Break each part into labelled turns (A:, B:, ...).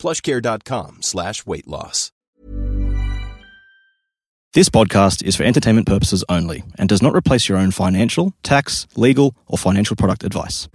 A: plushcare.com slash weight loss.
B: This podcast is for entertainment purposes only and does not replace your own financial, tax, legal, or financial product advice.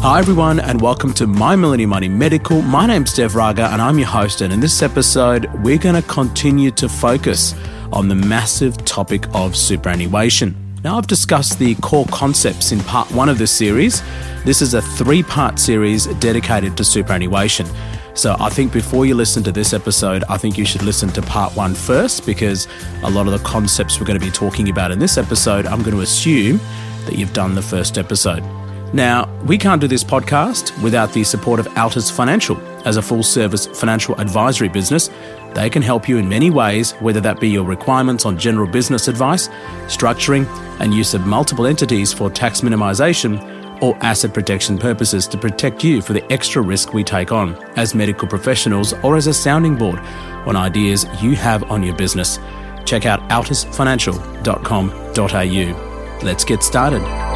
C: Hi, everyone, and welcome to My Millennial Money Medical. My name's Dev Raga, and I'm your host. And in this episode, we're going to continue to focus on the massive topic of superannuation. Now, I've discussed the core concepts in part one of this series. This is a three part series dedicated to superannuation. So, I think before you listen to this episode, I think you should listen to part one first because a lot of the concepts we're going to be talking about in this episode, I'm going to assume that you've done the first episode. Now, we can't do this podcast without the support of Altus Financial. As a full service financial advisory business, they can help you in many ways, whether that be your requirements on general business advice, structuring, and use of multiple entities for tax minimisation or asset protection purposes to protect you for the extra risk we take on as medical professionals or as a sounding board on ideas you have on your business. Check out altusfinancial.com.au. Let's get started.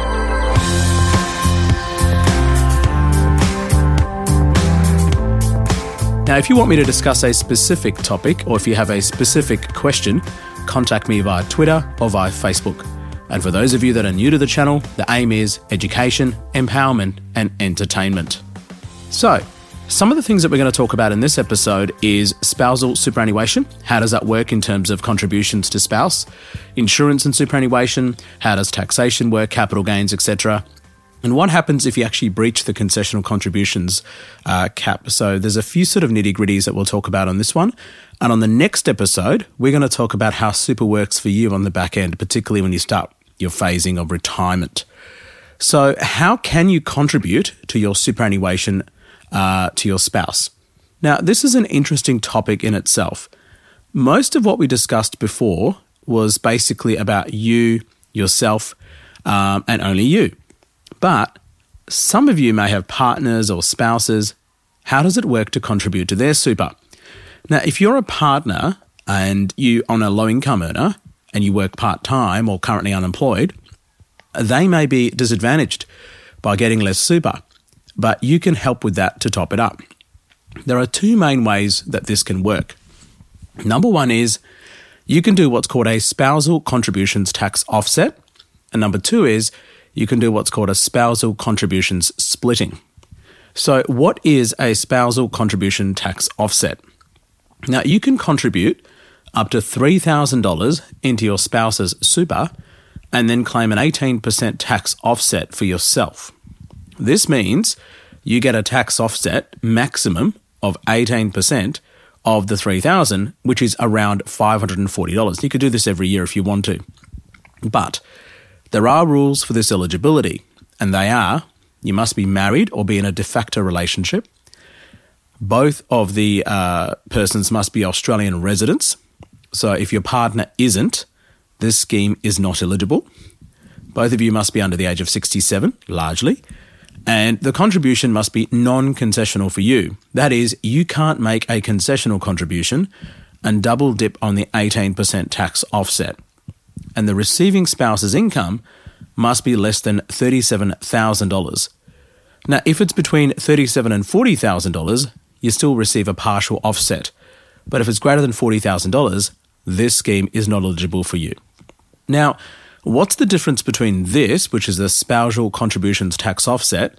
C: Now, if you want me to discuss a specific topic or if you have a specific question, contact me via Twitter or via Facebook. And for those of you that are new to the channel, the aim is education, empowerment, and entertainment. So, some of the things that we're going to talk about in this episode is spousal superannuation. How does that work in terms of contributions to spouse? Insurance and superannuation. How does taxation work? Capital gains, etc. And what happens if you actually breach the concessional contributions uh, cap? So there's a few sort of nitty gritties that we'll talk about on this one. And on the next episode, we're going to talk about how super works for you on the back end, particularly when you start your phasing of retirement. So, how can you contribute to your superannuation uh, to your spouse? Now, this is an interesting topic in itself. Most of what we discussed before was basically about you, yourself, um, and only you. But some of you may have partners or spouses. How does it work to contribute to their super? Now, if you're a partner and you on a low income earner and you work part time or currently unemployed, they may be disadvantaged by getting less super, but you can help with that to top it up. There are two main ways that this can work. Number one is you can do what's called a spousal contributions tax offset, and number two is you can do what's called a spousal contributions splitting. So, what is a spousal contribution tax offset? Now, you can contribute up to $3,000 into your spouse's super and then claim an 18% tax offset for yourself. This means you get a tax offset maximum of 18% of the 3000 which is around $540. You could do this every year if you want to. But there are rules for this eligibility, and they are you must be married or be in a de facto relationship. Both of the uh, persons must be Australian residents. So if your partner isn't, this scheme is not eligible. Both of you must be under the age of 67, largely. And the contribution must be non concessional for you. That is, you can't make a concessional contribution and double dip on the 18% tax offset and the receiving spouse's income must be less than $37,000. Now, if it's between $37,000 and $40,000, you still receive a partial offset. But if it's greater than $40,000, this scheme is not eligible for you. Now, what's the difference between this, which is the spousal contributions tax offset,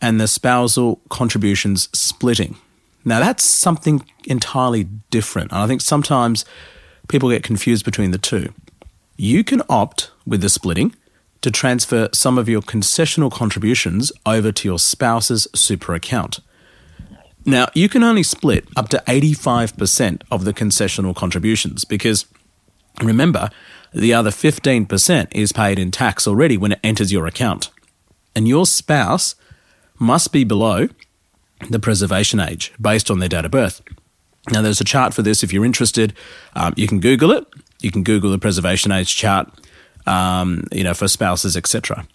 C: and the spousal contributions splitting? Now, that's something entirely different. And I think sometimes people get confused between the two. You can opt with the splitting to transfer some of your concessional contributions over to your spouse's super account. Now, you can only split up to 85% of the concessional contributions because remember, the other 15% is paid in tax already when it enters your account. And your spouse must be below the preservation age based on their date of birth. Now, there's a chart for this if you're interested. Um, you can Google it. You can Google the preservation age chart, um, you know, for spouses, etc.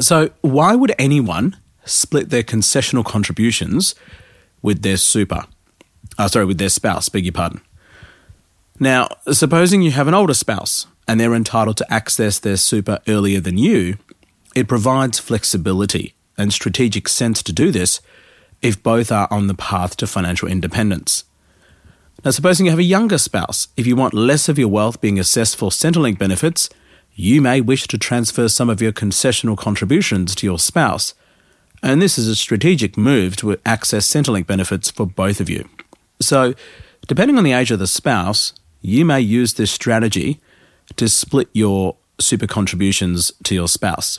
C: So, why would anyone split their concessional contributions with their super? Uh, sorry, with their spouse, beg your pardon. Now, supposing you have an older spouse and they're entitled to access their super earlier than you, it provides flexibility and strategic sense to do this if both are on the path to financial independence. Now, supposing you have a younger spouse, if you want less of your wealth being assessed for Centrelink benefits, you may wish to transfer some of your concessional contributions to your spouse. And this is a strategic move to access Centrelink benefits for both of you. So, depending on the age of the spouse, you may use this strategy to split your super contributions to your spouse.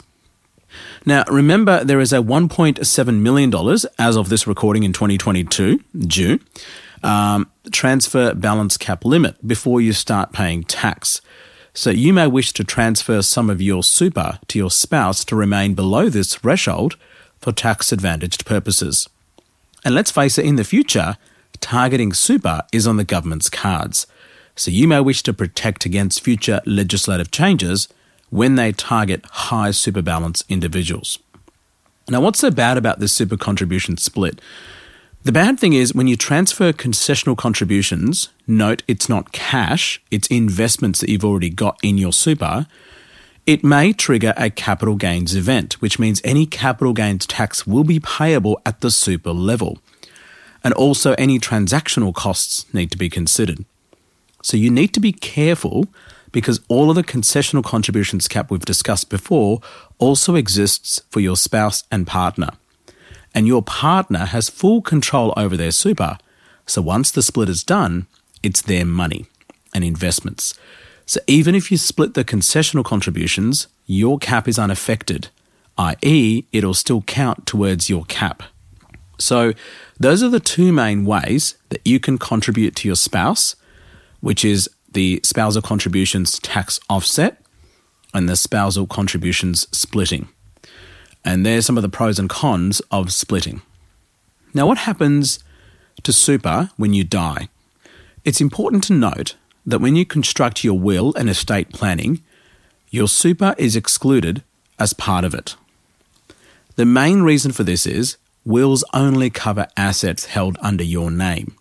C: Now, remember, there is a $1.7 million as of this recording in 2022, June, um, transfer balance cap limit before you start paying tax. So you may wish to transfer some of your super to your spouse to remain below this threshold for tax advantaged purposes. And let's face it, in the future, targeting super is on the government's cards. So you may wish to protect against future legislative changes when they target high super balance individuals. Now, what's so bad about this super contribution split? The bad thing is when you transfer concessional contributions, note it's not cash, it's investments that you've already got in your super. It may trigger a capital gains event, which means any capital gains tax will be payable at the super level. And also, any transactional costs need to be considered. So you need to be careful because all of the concessional contributions cap we've discussed before also exists for your spouse and partner. And your partner has full control over their super. So once the split is done, it's their money and investments. So even if you split the concessional contributions, your cap is unaffected, i.e., it'll still count towards your cap. So those are the two main ways that you can contribute to your spouse which is the spousal contributions tax offset and the spousal contributions splitting. And there's some of the pros and cons of splitting. Now, what happens to super when you die? It's important to note that when you construct your will and estate planning, your super is excluded as part of it. The main reason for this is wills only cover assets held under your name.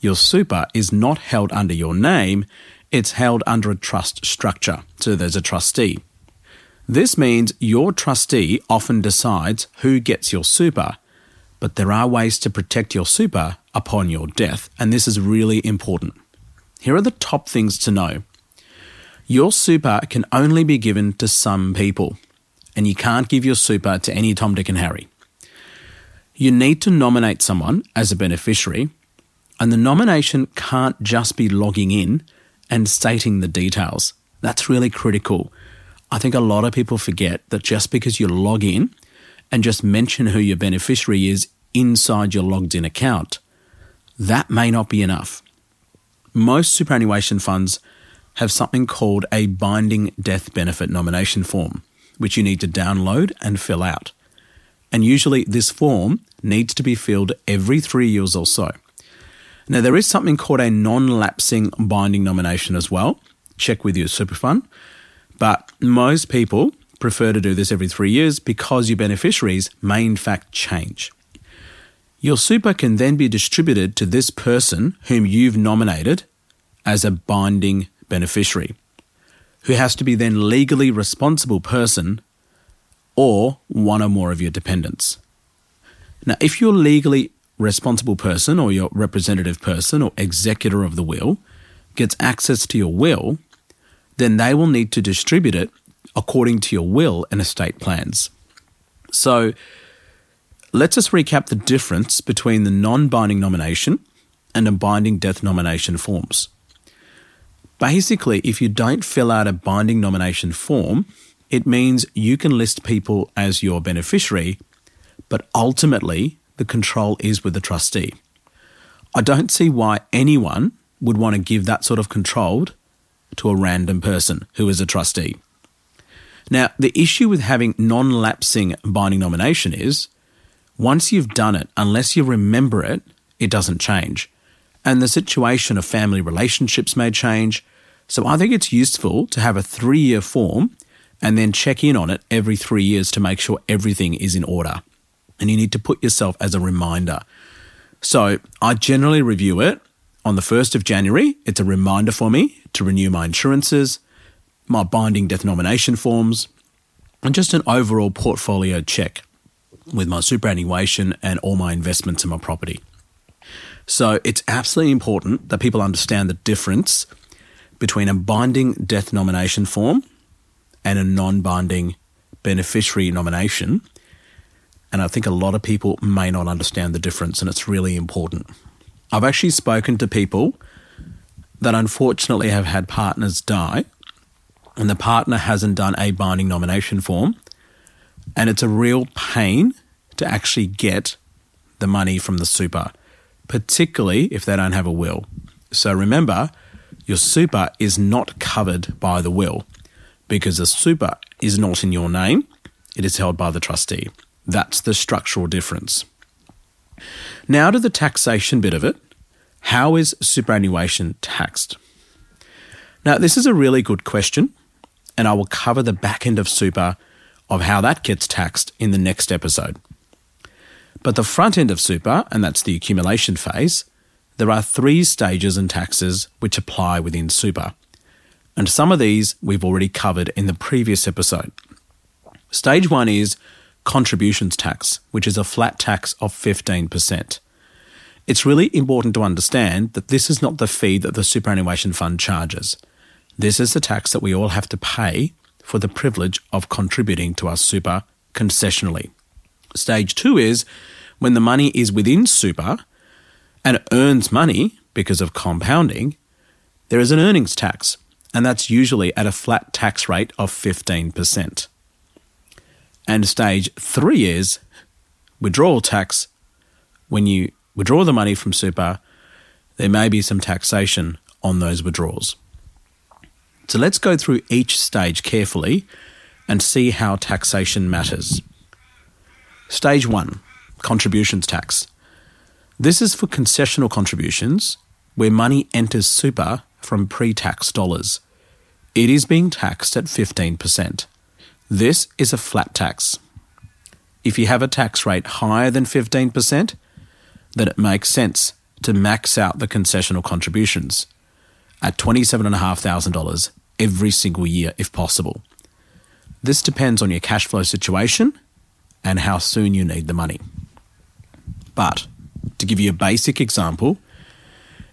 C: Your super is not held under your name, it's held under a trust structure. So there's a trustee. This means your trustee often decides who gets your super, but there are ways to protect your super upon your death, and this is really important. Here are the top things to know. Your super can only be given to some people, and you can't give your super to any Tom, Dick, and Harry. You need to nominate someone as a beneficiary and the nomination can't just be logging in and stating the details. That's really critical. I think a lot of people forget that just because you log in and just mention who your beneficiary is inside your logged in account, that may not be enough. Most superannuation funds have something called a binding death benefit nomination form, which you need to download and fill out. And usually, this form needs to be filled every three years or so. Now, there is something called a non lapsing binding nomination as well. Check with your super fund. But most people prefer to do this every three years because your beneficiaries may in fact change. Your super can then be distributed to this person whom you've nominated as a binding beneficiary, who has to be then legally responsible person or one or more of your dependents. Now, if you're legally responsible person or your representative person or executor of the will gets access to your will, then they will need to distribute it according to your will and estate plans. So let's just recap the difference between the non binding nomination and a binding death nomination forms. Basically, if you don't fill out a binding nomination form, it means you can list people as your beneficiary, but ultimately the control is with the trustee. I don't see why anyone would want to give that sort of control to a random person who is a trustee. Now, the issue with having non lapsing binding nomination is Once you've done it, unless you remember it, it doesn't change. And the situation of family relationships may change. So I think it's useful to have a three year form and then check in on it every three years to make sure everything is in order. And you need to put yourself as a reminder. So I generally review it on the 1st of January. It's a reminder for me to renew my insurances, my binding death nomination forms, and just an overall portfolio check with my superannuation and all my investments in my property. So it's absolutely important that people understand the difference between a binding death nomination form and a non binding beneficiary nomination. And I think a lot of people may not understand the difference, and it's really important. I've actually spoken to people that unfortunately have had partners die, and the partner hasn't done a binding nomination form, and it's a real pain to actually get the money from the super, particularly if they don't have a will. So remember, your super is not covered by the will because the super is not in your name, it is held by the trustee. That's the structural difference. Now to the taxation bit of it. How is superannuation taxed? Now, this is a really good question, and I will cover the back end of super of how that gets taxed in the next episode. But the front end of super, and that's the accumulation phase, there are three stages and taxes which apply within super. And some of these we've already covered in the previous episode. Stage one is contributions tax, which is a flat tax of 15%. It's really important to understand that this is not the fee that the superannuation fund charges. This is the tax that we all have to pay for the privilege of contributing to our super concessionally. Stage two is when the money is within super and earns money because of compounding, there is an earnings tax, and that's usually at a flat tax rate of 15%. And stage three is withdrawal tax. When you withdraw the money from super, there may be some taxation on those withdrawals. So let's go through each stage carefully and see how taxation matters. Stage one contributions tax. This is for concessional contributions where money enters super from pre tax dollars. It is being taxed at 15%. This is a flat tax. If you have a tax rate higher than 15%, then it makes sense to max out the concessional contributions at $27,500 every single year if possible. This depends on your cash flow situation and how soon you need the money. But to give you a basic example,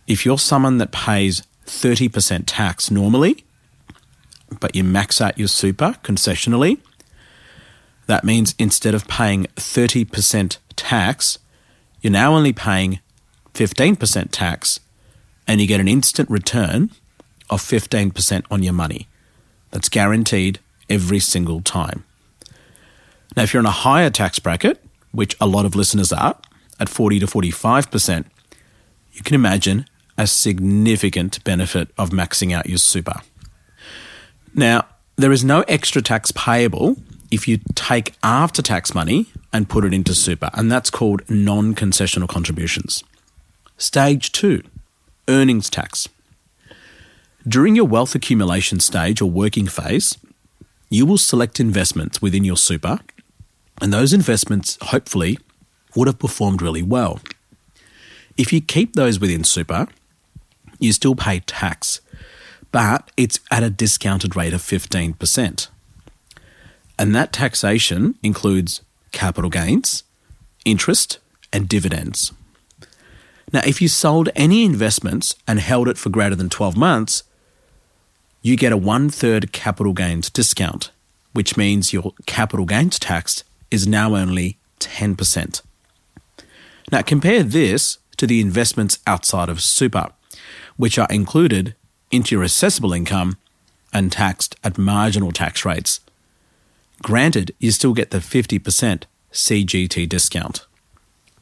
C: if you're someone that pays 30% tax normally, but you max out your super concessionally, that means instead of paying 30% tax, you're now only paying 15% tax and you get an instant return of 15% on your money. That's guaranteed every single time. Now, if you're in a higher tax bracket, which a lot of listeners are, at 40 to 45%, you can imagine a significant benefit of maxing out your super. Now, there is no extra tax payable if you take after tax money and put it into super, and that's called non concessional contributions. Stage two earnings tax. During your wealth accumulation stage or working phase, you will select investments within your super, and those investments hopefully would have performed really well. If you keep those within super, you still pay tax, but it's at a discounted rate of 15%. And that taxation includes capital gains, interest, and dividends. Now, if you sold any investments and held it for greater than 12 months, you get a one third capital gains discount, which means your capital gains tax is now only 10%. Now, compare this to the investments outside of super, which are included into your assessable income and taxed at marginal tax rates. Granted, you still get the 50% CGT discount.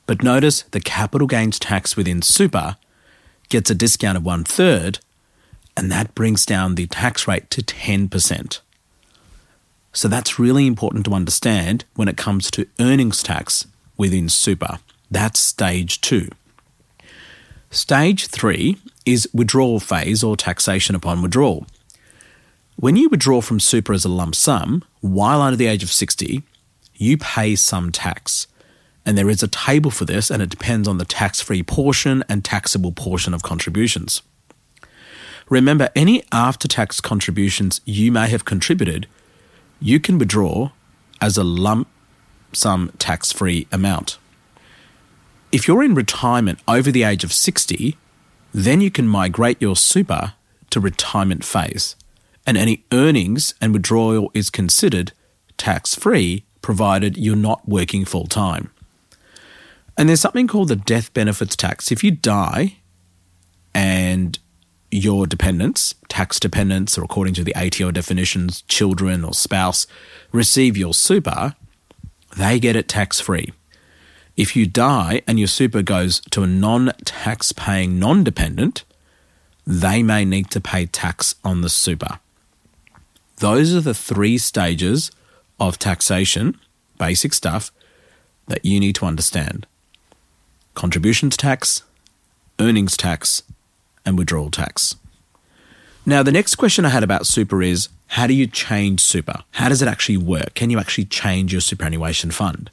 C: But notice the capital gains tax within super gets a discount of one third, and that brings down the tax rate to 10%. So that's really important to understand when it comes to earnings tax within super. That's stage two. Stage three is withdrawal phase or taxation upon withdrawal. When you withdraw from super as a lump sum while under the age of 60, you pay some tax. And there is a table for this, and it depends on the tax free portion and taxable portion of contributions. Remember, any after tax contributions you may have contributed, you can withdraw as a lump sum tax free amount. If you're in retirement over the age of 60, then you can migrate your super to retirement phase, and any earnings and withdrawal is considered tax free provided you're not working full time. And there's something called the death benefits tax. If you die and your dependents, tax dependents, or according to the ATO definitions, children or spouse, receive your super, they get it tax free. If you die and your super goes to a non tax paying non dependent, they may need to pay tax on the super. Those are the three stages of taxation, basic stuff, that you need to understand contributions tax, earnings tax, and withdrawal tax. Now, the next question I had about super is how do you change super? How does it actually work? Can you actually change your superannuation fund?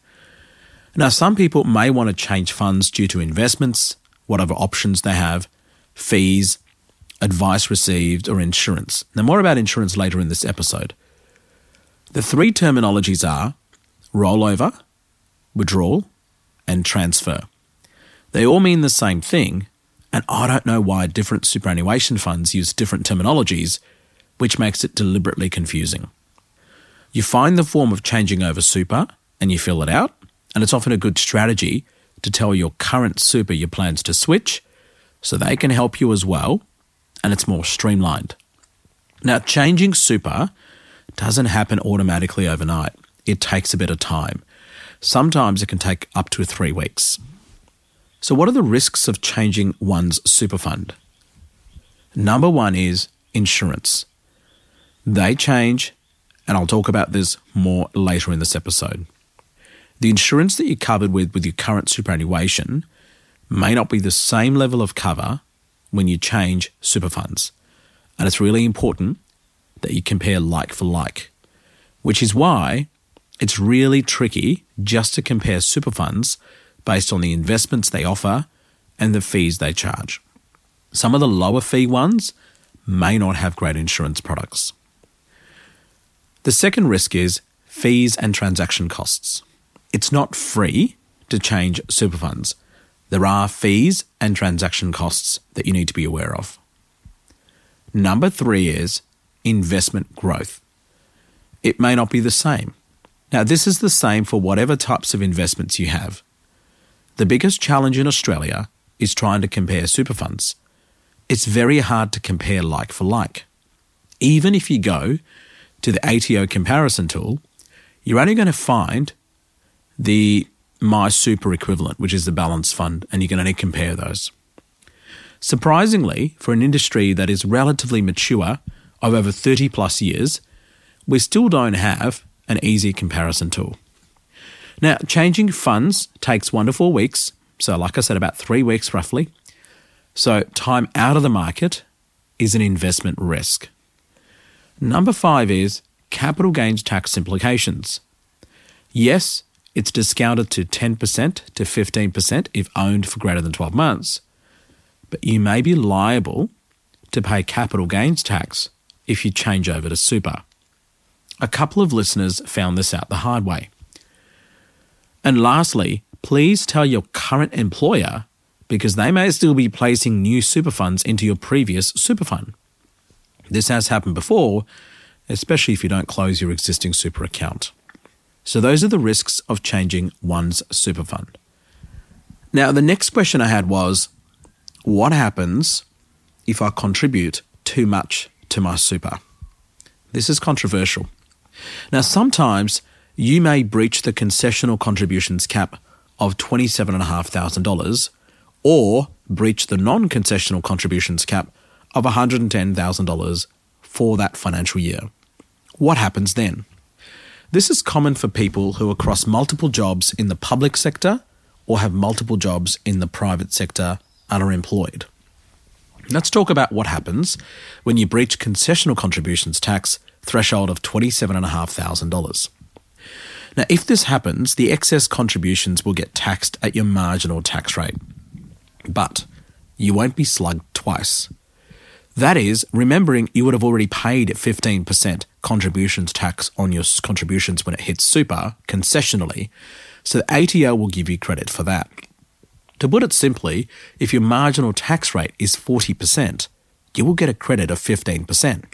C: Now, some people may want to change funds due to investments, whatever options they have, fees, advice received, or insurance. Now, more about insurance later in this episode. The three terminologies are rollover, withdrawal, and transfer. They all mean the same thing, and I don't know why different superannuation funds use different terminologies, which makes it deliberately confusing. You find the form of changing over super and you fill it out, and it's often a good strategy to tell your current super your plans to switch so they can help you as well and it's more streamlined. Now, changing super doesn't happen automatically overnight. It takes a bit of time. Sometimes it can take up to three weeks. So, what are the risks of changing one's super fund? Number one is insurance. They change, and I'll talk about this more later in this episode. The insurance that you're covered with with your current superannuation may not be the same level of cover when you change super funds. And it's really important that you compare like for like, which is why it's really tricky just to compare super funds based on the investments they offer and the fees they charge. Some of the lower fee ones may not have great insurance products. The second risk is fees and transaction costs. It's not free to change super funds. There are fees and transaction costs that you need to be aware of. Number three is investment growth. It may not be the same. Now, this is the same for whatever types of investments you have. The biggest challenge in Australia is trying to compare super funds. It's very hard to compare like for like. Even if you go to the ATO comparison tool, you're only going to find the My Super equivalent, which is the balance fund, and you can only compare those. Surprisingly, for an industry that is relatively mature of over 30 plus years, we still don't have an easy comparison tool. Now, changing funds takes one to four weeks, so like I said, about three weeks roughly. So, time out of the market is an investment risk. Number five is capital gains tax implications. Yes, it's discounted to 10% to 15% if owned for greater than 12 months. But you may be liable to pay capital gains tax if you change over to super. A couple of listeners found this out the hard way. And lastly, please tell your current employer because they may still be placing new super funds into your previous super fund. This has happened before, especially if you don't close your existing super account. So, those are the risks of changing one's super fund. Now, the next question I had was what happens if I contribute too much to my super? This is controversial. Now, sometimes you may breach the concessional contributions cap of $27,500 or breach the non concessional contributions cap of $110,000 for that financial year. What happens then? This is common for people who across multiple jobs in the public sector or have multiple jobs in the private sector and are employed. Let's talk about what happens when you breach concessional contributions tax threshold of $27,500. Now, if this happens, the excess contributions will get taxed at your marginal tax rate. But you won't be slugged twice. That is, remembering you would have already paid 15% contributions tax on your contributions when it hits super concessionally, so the ATO will give you credit for that. To put it simply, if your marginal tax rate is 40%, you will get a credit of 15%.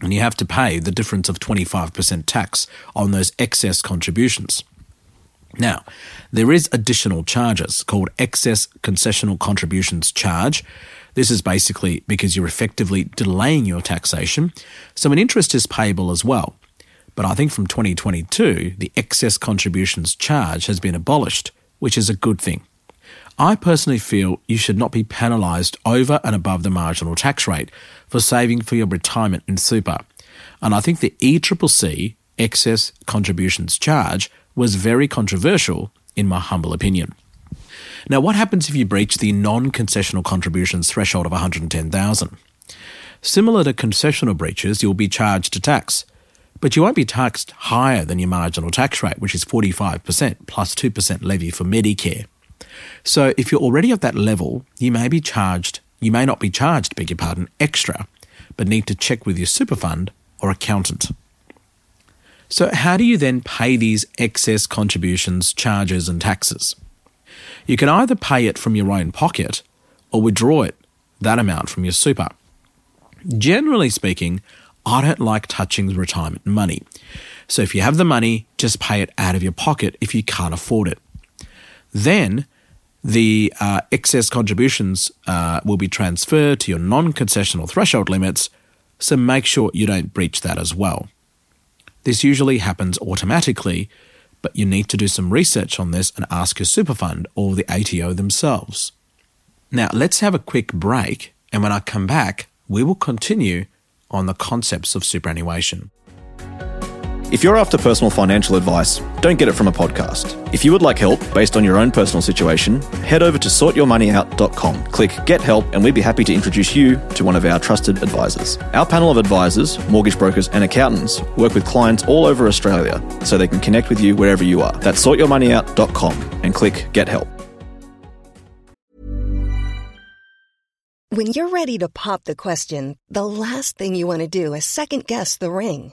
C: And you have to pay the difference of 25% tax on those excess contributions. Now, there is additional charges called excess concessional contributions charge. This is basically because you're effectively delaying your taxation, so an interest is payable as well. But I think from 2022, the excess contributions charge has been abolished, which is a good thing. I personally feel you should not be penalised over and above the marginal tax rate for saving for your retirement in super. And I think the ECCC excess contributions charge was very controversial, in my humble opinion. Now, what happens if you breach the non-concessional contributions threshold of 110,000? Similar to concessional breaches, you'll be charged a tax, but you won't be taxed higher than your marginal tax rate, which is 45% plus 2% levy for Medicare. So if you're already at that level, you may be charged, you may not be charged, beg your pardon, extra, but need to check with your super fund or accountant. So, how do you then pay these excess contributions, charges, and taxes? You can either pay it from your own pocket or withdraw it, that amount from your super. Generally speaking, I don't like touching retirement money. So, if you have the money, just pay it out of your pocket if you can't afford it. Then the uh, excess contributions uh, will be transferred to your non concessional threshold limits, so make sure you don't breach that as well. This usually happens automatically, but you need to do some research on this and ask your super fund or the ATO themselves. Now, let's have a quick break, and when I come back, we will continue on the concepts of superannuation.
B: If you're after personal financial advice, don't get it from a podcast. If you would like help based on your own personal situation, head over to sortyourmoneyout.com, click Get Help, and we'd be happy to introduce you to one of our trusted advisors. Our panel of advisors, mortgage brokers, and accountants work with clients all over Australia so they can connect with you wherever you are. That's sortyourmoneyout.com and click Get Help.
D: When you're ready to pop the question, the last thing you want to do is second guess the ring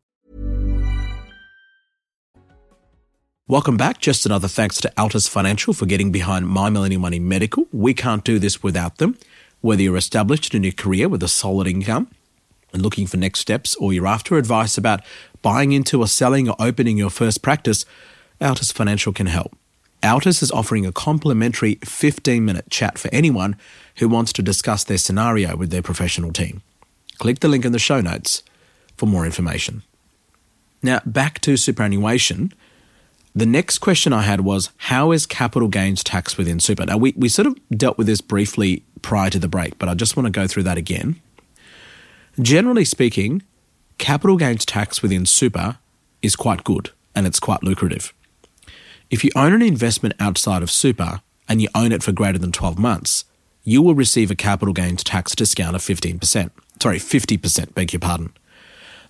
C: Welcome back. Just another thanks to Altus Financial for getting behind My Millennial Money Medical. We can't do this without them. Whether you're established in your career with a solid income and looking for next steps, or you're after advice about buying into or selling or opening your first practice, Altus Financial can help. Altus is offering a complimentary 15 minute chat for anyone who wants to discuss their scenario with their professional team. Click the link in the show notes for more information. Now, back to superannuation. The next question I had was How is capital gains tax within super? Now, we, we sort of dealt with this briefly prior to the break, but I just want to go through that again. Generally speaking, capital gains tax within super is quite good and it's quite lucrative. If you own an investment outside of super and you own it for greater than 12 months, you will receive a capital gains tax discount of 15%. sorry, 50%, beg your pardon.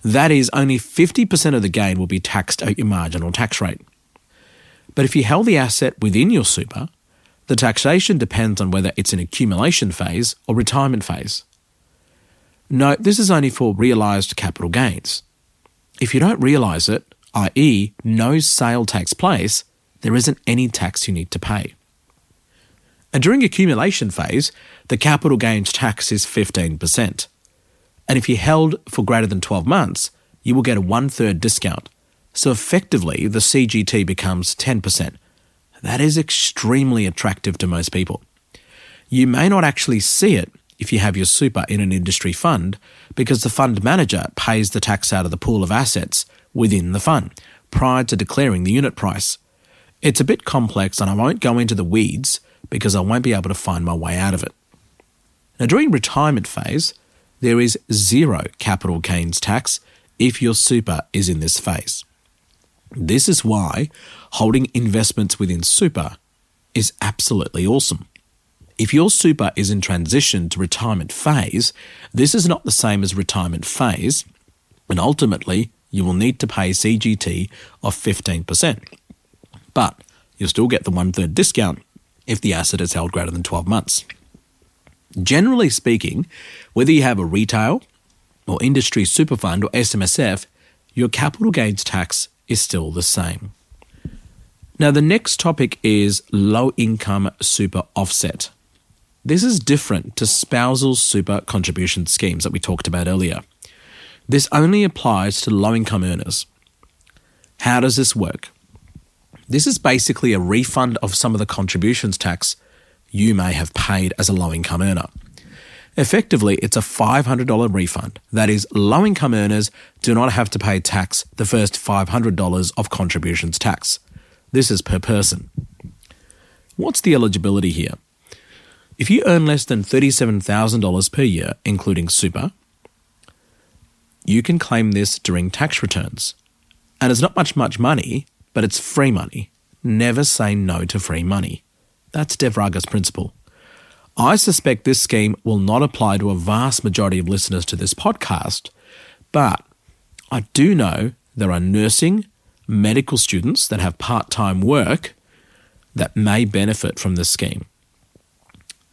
C: That is, only 50% of the gain will be taxed at your marginal tax rate. But if you held the asset within your super, the taxation depends on whether it's an accumulation phase or retirement phase. Note this is only for realised capital gains. If you don't realise it, i.e., no sale takes place, there isn't any tax you need to pay. And during accumulation phase, the capital gains tax is 15%. And if you held for greater than 12 months, you will get a one third discount. So effectively, the CGT becomes 10%. That is extremely attractive to most people. You may not actually see it if you have your super in an industry fund because the fund manager pays the tax out of the pool of assets within the fund prior to declaring the unit price. It's a bit complex and I won't go into the weeds because I won't be able to find my way out of it. Now, during retirement phase, there is zero capital gains tax if your super is in this phase. This is why holding investments within super is absolutely awesome. If your super is in transition to retirement phase, this is not the same as retirement phase, and ultimately you will need to pay CGT of 15%. But you'll still get the one third discount if the asset is held greater than 12 months. Generally speaking, whether you have a retail or industry super fund or SMSF, your capital gains tax is still the same. Now, the next topic is low income super offset. This is different to spousal super contribution schemes that we talked about earlier. This only applies to low income earners. How does this work? This is basically a refund of some of the contributions tax you may have paid as a low income earner. Effectively, it's a $500 refund. That is, low income earners do not have to pay tax the first $500 of contributions tax. This is per person. What's the eligibility here? If you earn less than $37,000 per year, including super, you can claim this during tax returns. And it's not much, much money, but it's free money. Never say no to free money. That's Devraga's principle. I suspect this scheme will not apply to a vast majority of listeners to this podcast, but I do know there are nursing, medical students that have part time work that may benefit from this scheme.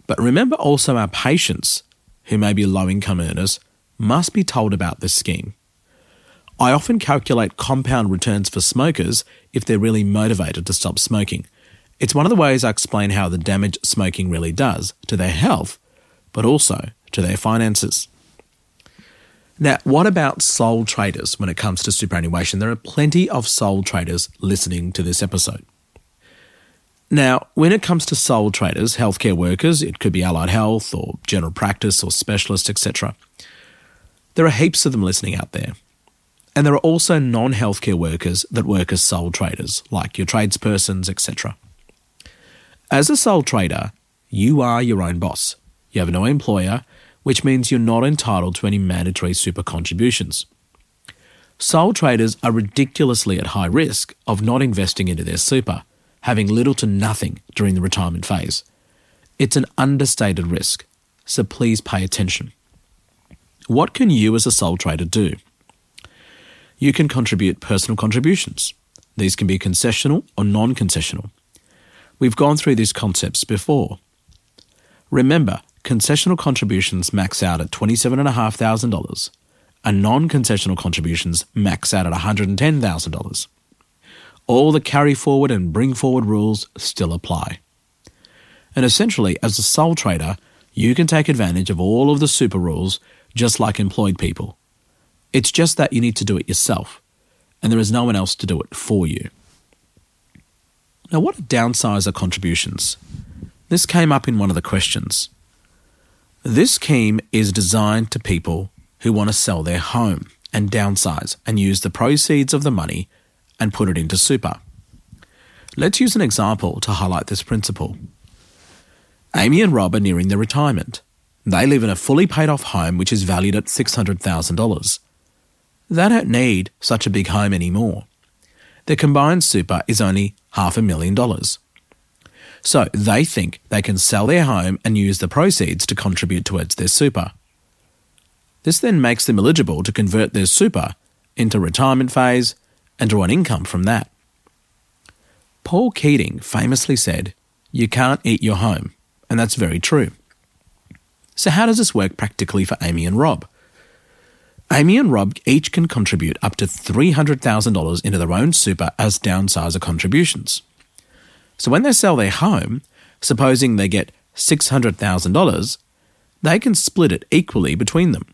C: But remember also our patients, who may be low income earners, must be told about this scheme. I often calculate compound returns for smokers if they're really motivated to stop smoking. It's one of the ways I explain how the damage smoking really does to their health, but also to their finances. Now, what about sole traders when it comes to superannuation? There are plenty of sole traders listening to this episode. Now, when it comes to sole traders, healthcare workers, it could be allied health or general practice or specialist, etc. There are heaps of them listening out there. And there are also non healthcare workers that work as sole traders, like your tradespersons, etc. As a sole trader, you are your own boss. You have no employer, which means you're not entitled to any mandatory super contributions. Sole traders are ridiculously at high risk of not investing into their super, having little to nothing during the retirement phase. It's an understated risk, so please pay attention. What can you as a sole trader do? You can contribute personal contributions. These can be concessional or non concessional. We've gone through these concepts before. Remember, concessional contributions max out at $27,500 and non concessional contributions max out at $110,000. All the carry forward and bring forward rules still apply. And essentially, as a sole trader, you can take advantage of all of the super rules just like employed people. It's just that you need to do it yourself, and there is no one else to do it for you. Now, what are downsizer contributions? This came up in one of the questions. This scheme is designed to people who want to sell their home and downsize and use the proceeds of the money and put it into super. Let's use an example to highlight this principle. Amy and Rob are nearing their retirement. They live in a fully paid off home which is valued at $600,000. They don't need such a big home anymore their combined super is only half a million dollars. So they think they can sell their home and use the proceeds to contribute towards their super. This then makes them eligible to convert their super into retirement phase and draw an income from that. Paul Keating famously said, You can't eat your home, and that's very true. So, how does this work practically for Amy and Rob? Amy and Rob each can contribute up to $300,000 into their own super as downsizer contributions. So, when they sell their home, supposing they get $600,000, they can split it equally between them.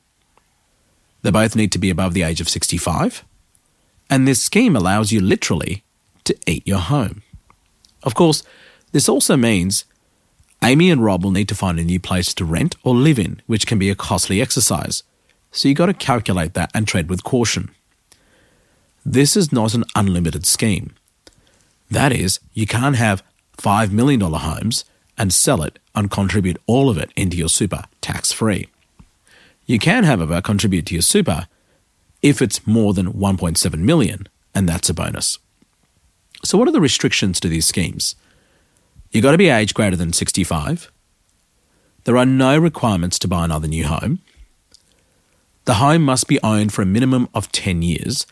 C: They both need to be above the age of 65, and this scheme allows you literally to eat your home. Of course, this also means Amy and Rob will need to find a new place to rent or live in, which can be a costly exercise. So you've got to calculate that and tread with caution. This is not an unlimited scheme. That is, you can't have $5 million homes and sell it and contribute all of it into your super tax free. You can, however, contribute to your super if it's more than 1.7 million, and that's a bonus. So, what are the restrictions to these schemes? You've got to be age greater than 65. There are no requirements to buy another new home. The home must be owned for a minimum of 10 years,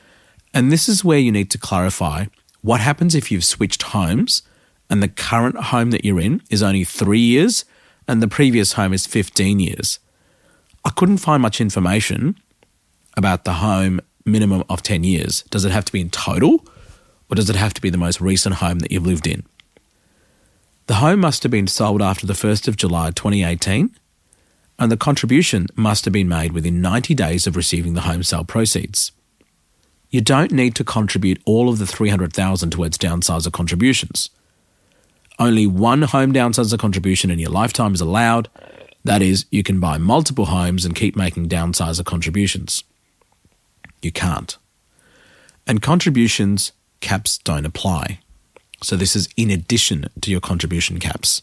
C: and this is where you need to clarify what happens if you've switched homes and the current home that you're in is only three years and the previous home is 15 years. I couldn't find much information about the home minimum of 10 years. Does it have to be in total or does it have to be the most recent home that you've lived in? The home must have been sold after the 1st of July 2018 and the contribution must have been made within 90 days of receiving the home sale proceeds. You don't need to contribute all of the 300,000 towards downsizer contributions. Only one home downsizer contribution in your lifetime is allowed. That is, you can buy multiple homes and keep making downsizer contributions. You can't. And contributions caps don't apply. So this is in addition to your contribution caps.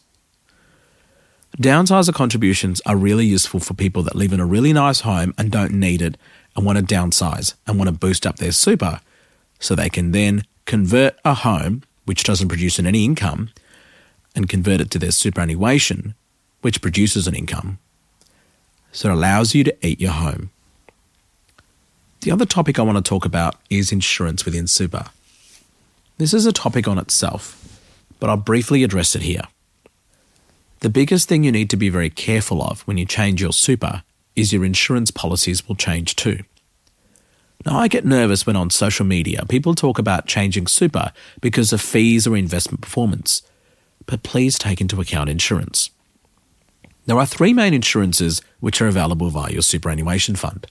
C: Downsizer contributions are really useful for people that live in a really nice home and don't need it and want to downsize and want to boost up their super so they can then convert a home which doesn't produce any income and convert it to their superannuation, which produces an income. So it allows you to eat your home. The other topic I want to talk about is insurance within super. This is a topic on itself, but I'll briefly address it here. The biggest thing you need to be very careful of when you change your super is your insurance policies will change too. Now, I get nervous when on social media people talk about changing super because of fees or investment performance but please take into account insurance. There are three main insurances which are available via your superannuation fund.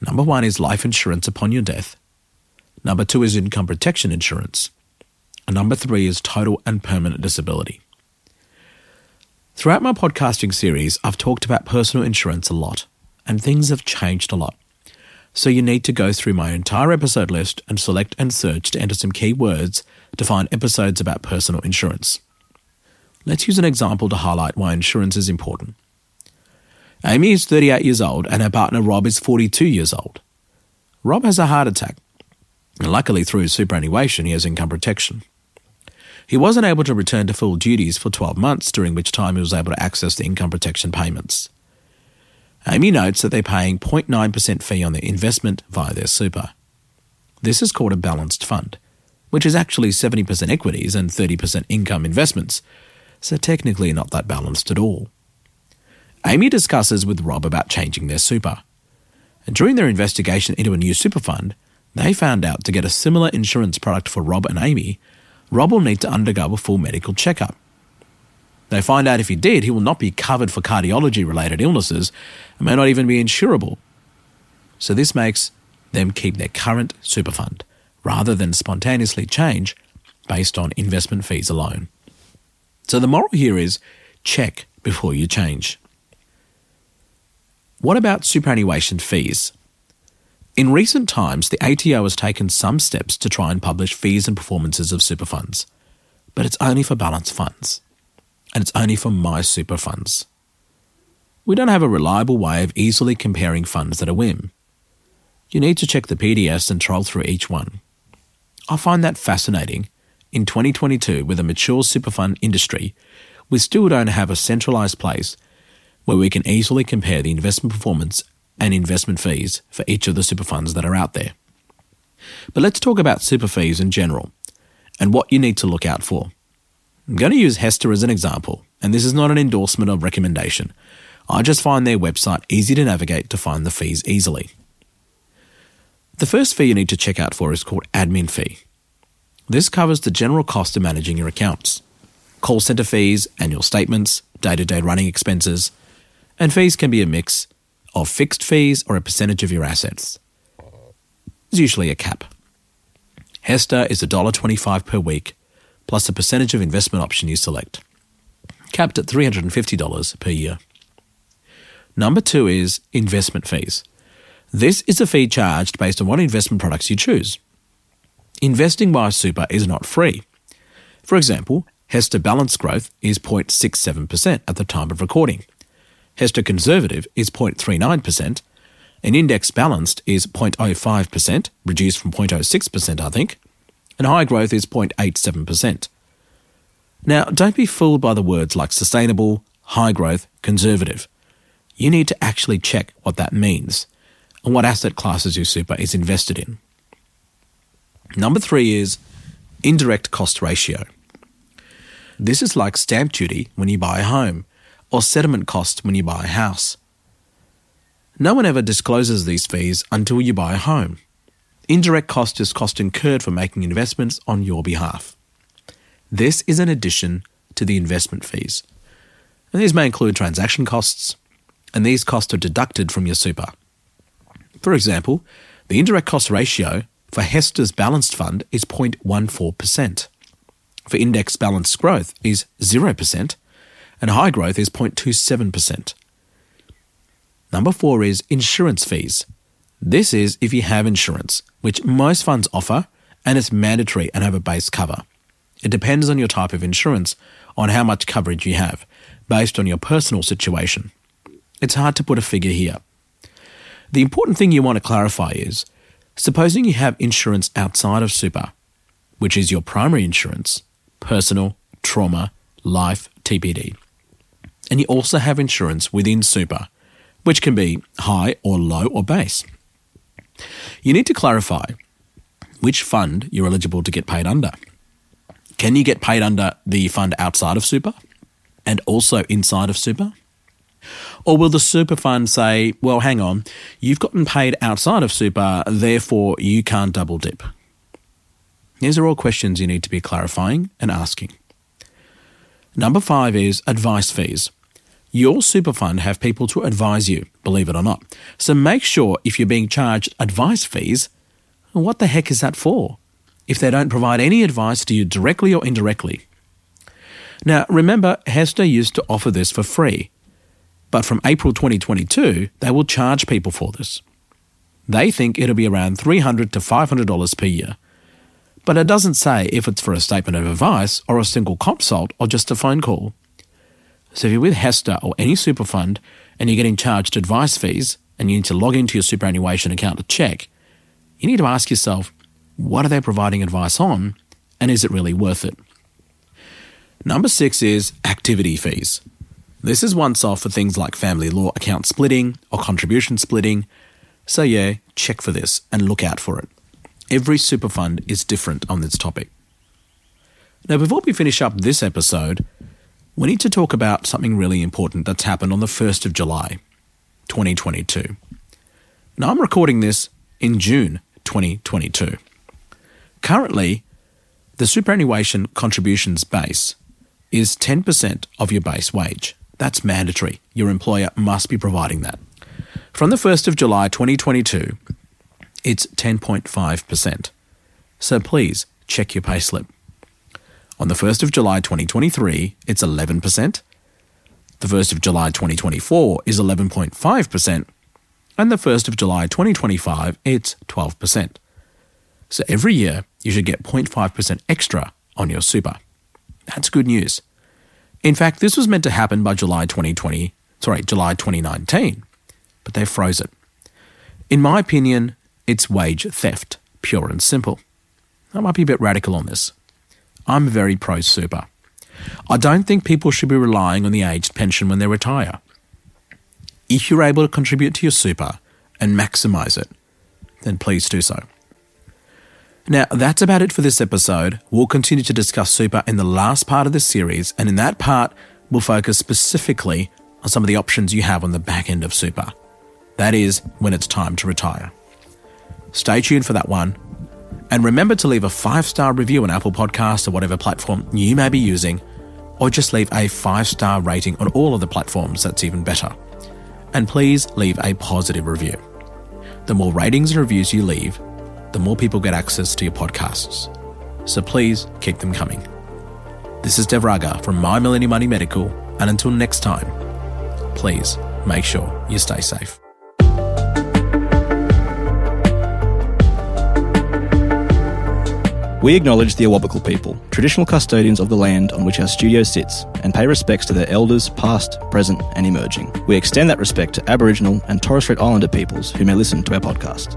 C: Number one is life insurance upon your death. Number two is income protection insurance. And number three is total and permanent disability. Throughout my podcasting series, I've talked about personal insurance a lot, and things have changed a lot. So you need to go through my entire episode list and select and search to enter some keywords to find episodes about personal insurance. Let's use an example to highlight why insurance is important. Amy is 38 years old and her partner Rob is 42 years old. Rob has a heart attack, and luckily through his superannuation, he has income protection. He wasn't able to return to full duties for 12 months, during which time he was able to access the income protection payments. Amy notes that they're paying 0.9% fee on their investment via their super. This is called a balanced fund, which is actually 70% equities and 30% income investments, so technically not that balanced at all. Amy discusses with Rob about changing their super. And during their investigation into a new super fund, they found out to get a similar insurance product for Rob and Amy, Rob will need to undergo a full medical checkup. They find out if he did, he will not be covered for cardiology related illnesses and may not even be insurable. So this makes them keep their current super fund rather than spontaneously change based on investment fees alone. So the moral here is check before you change. What about superannuation fees? In recent times, the ATO has taken some steps to try and publish fees and performances of super funds, but it's only for balanced funds, and it's only for MySuper funds. We don't have a reliable way of easily comparing funds at a whim. You need to check the PDS and troll through each one. I find that fascinating in 2022, with a mature super fund industry, we still don't have a centralised place where we can easily compare the investment performance and investment fees for each of the super funds that are out there. But let's talk about super fees in general and what you need to look out for. I'm going to use HESTA as an example, and this is not an endorsement or recommendation. I just find their website easy to navigate to find the fees easily. The first fee you need to check out for is called admin fee. This covers the general cost of managing your accounts call centre fees, annual statements, day to day running expenses, and fees can be a mix of fixed fees or a percentage of your assets. There's usually a cap. HESTA is $1.25 per week, plus a percentage of investment option you select, capped at $350 per year. Number two is investment fees. This is a fee charged based on what investment products you choose. Investing by super is not free. For example, HESTA Balance Growth is 0.67% at the time of recording. HESTA Conservative is 0.39%, and Index Balanced is 0.05%, reduced from 0.06%, I think, and High Growth is 0.87%. Now, don't be fooled by the words like sustainable, high growth, conservative. You need to actually check what that means and what asset classes your super is invested in. Number three is indirect cost ratio. This is like stamp duty when you buy a home, or settlement cost when you buy a house. No one ever discloses these fees until you buy a home. Indirect cost is cost incurred for making investments on your behalf. This is an addition to the investment fees. And these may include transaction costs, and these costs are deducted from your super. For example, the indirect cost ratio for HESTA's balanced fund is 0.14% for index balanced growth is 0%, and high growth is 0.27%. Number four is insurance fees. This is if you have insurance, which most funds offer, and it's mandatory and have a base cover. It depends on your type of insurance on how much coverage you have, based on your personal situation. It's hard to put a figure here. The important thing you want to clarify is supposing you have insurance outside of super, which is your primary insurance, personal, trauma, life, TPD. And you also have insurance within super, which can be high or low or base. You need to clarify which fund you're eligible to get paid under. Can you get paid under the fund outside of super and also inside of super? Or will the super fund say, well, hang on, you've gotten paid outside of super, therefore you can't double dip? These are all questions you need to be clarifying and asking. Number five is advice fees. Your super fund have people to advise you, believe it or not. So make sure if you're being charged advice fees, what the heck is that for? If they don't provide any advice to you directly or indirectly. Now, remember, HESTA used to offer this for free, but from April 2022, they will charge people for this. They think it'll be around $300 to $500 per year but it doesn't say if it's for a statement of advice or a single consult or just a phone call. So if you're with HESTA or any super fund and you're getting charged advice fees and you need to log into your superannuation account to check, you need to ask yourself, what are they providing advice on and is it really worth it? Number six is activity fees. This is once off for things like family law account splitting or contribution splitting. So, yeah, check for this and look out for it. Every super fund is different on this topic. Now, before we finish up this episode, we need to talk about something really important that's happened on the 1st of July, 2022. Now, I'm recording this in June 2022. Currently, the superannuation contributions base is 10% of your base wage. That's mandatory. Your employer must be providing that. From the 1st of July 2022, it's 10.5%. So please check your payslip. On the 1st of July 2023, it's 11%. The 1st of July 2024 is 11.5%. And the 1st of July 2025, it's 12%. So every year, you should get 0.5% extra on your super. That's good news. In fact, this was meant to happen by July 2020, sorry, July 2019, but they froze it. In my opinion, it's wage theft, pure and simple. I might be a bit radical on this. I'm very pro super. I don't think people should be relying on the aged pension when they retire. If you're able to contribute to your super, and maximize it, then please do so. Now, that's about it for this episode. We'll continue to discuss super in the last part of this series, and in that part, we'll focus specifically on some of the options you have on the back end of super. That is, when it's time to retire. Stay tuned for that one. And remember to leave a five star review on Apple Podcasts or whatever platform you may be using, or just leave a five star rating on all of the platforms, that's even better. And please leave a positive review. The more ratings and reviews you leave, the more people get access to your podcasts. So please keep them coming. This is Dev Raga from My Millennial Money Medical, and until next time, please make sure you stay safe.
B: We acknowledge the Awabakal people, traditional custodians of the land on which our studio sits, and pay respects to their elders, past, present, and emerging. We extend that respect to Aboriginal and Torres Strait Islander peoples who may listen to our podcast.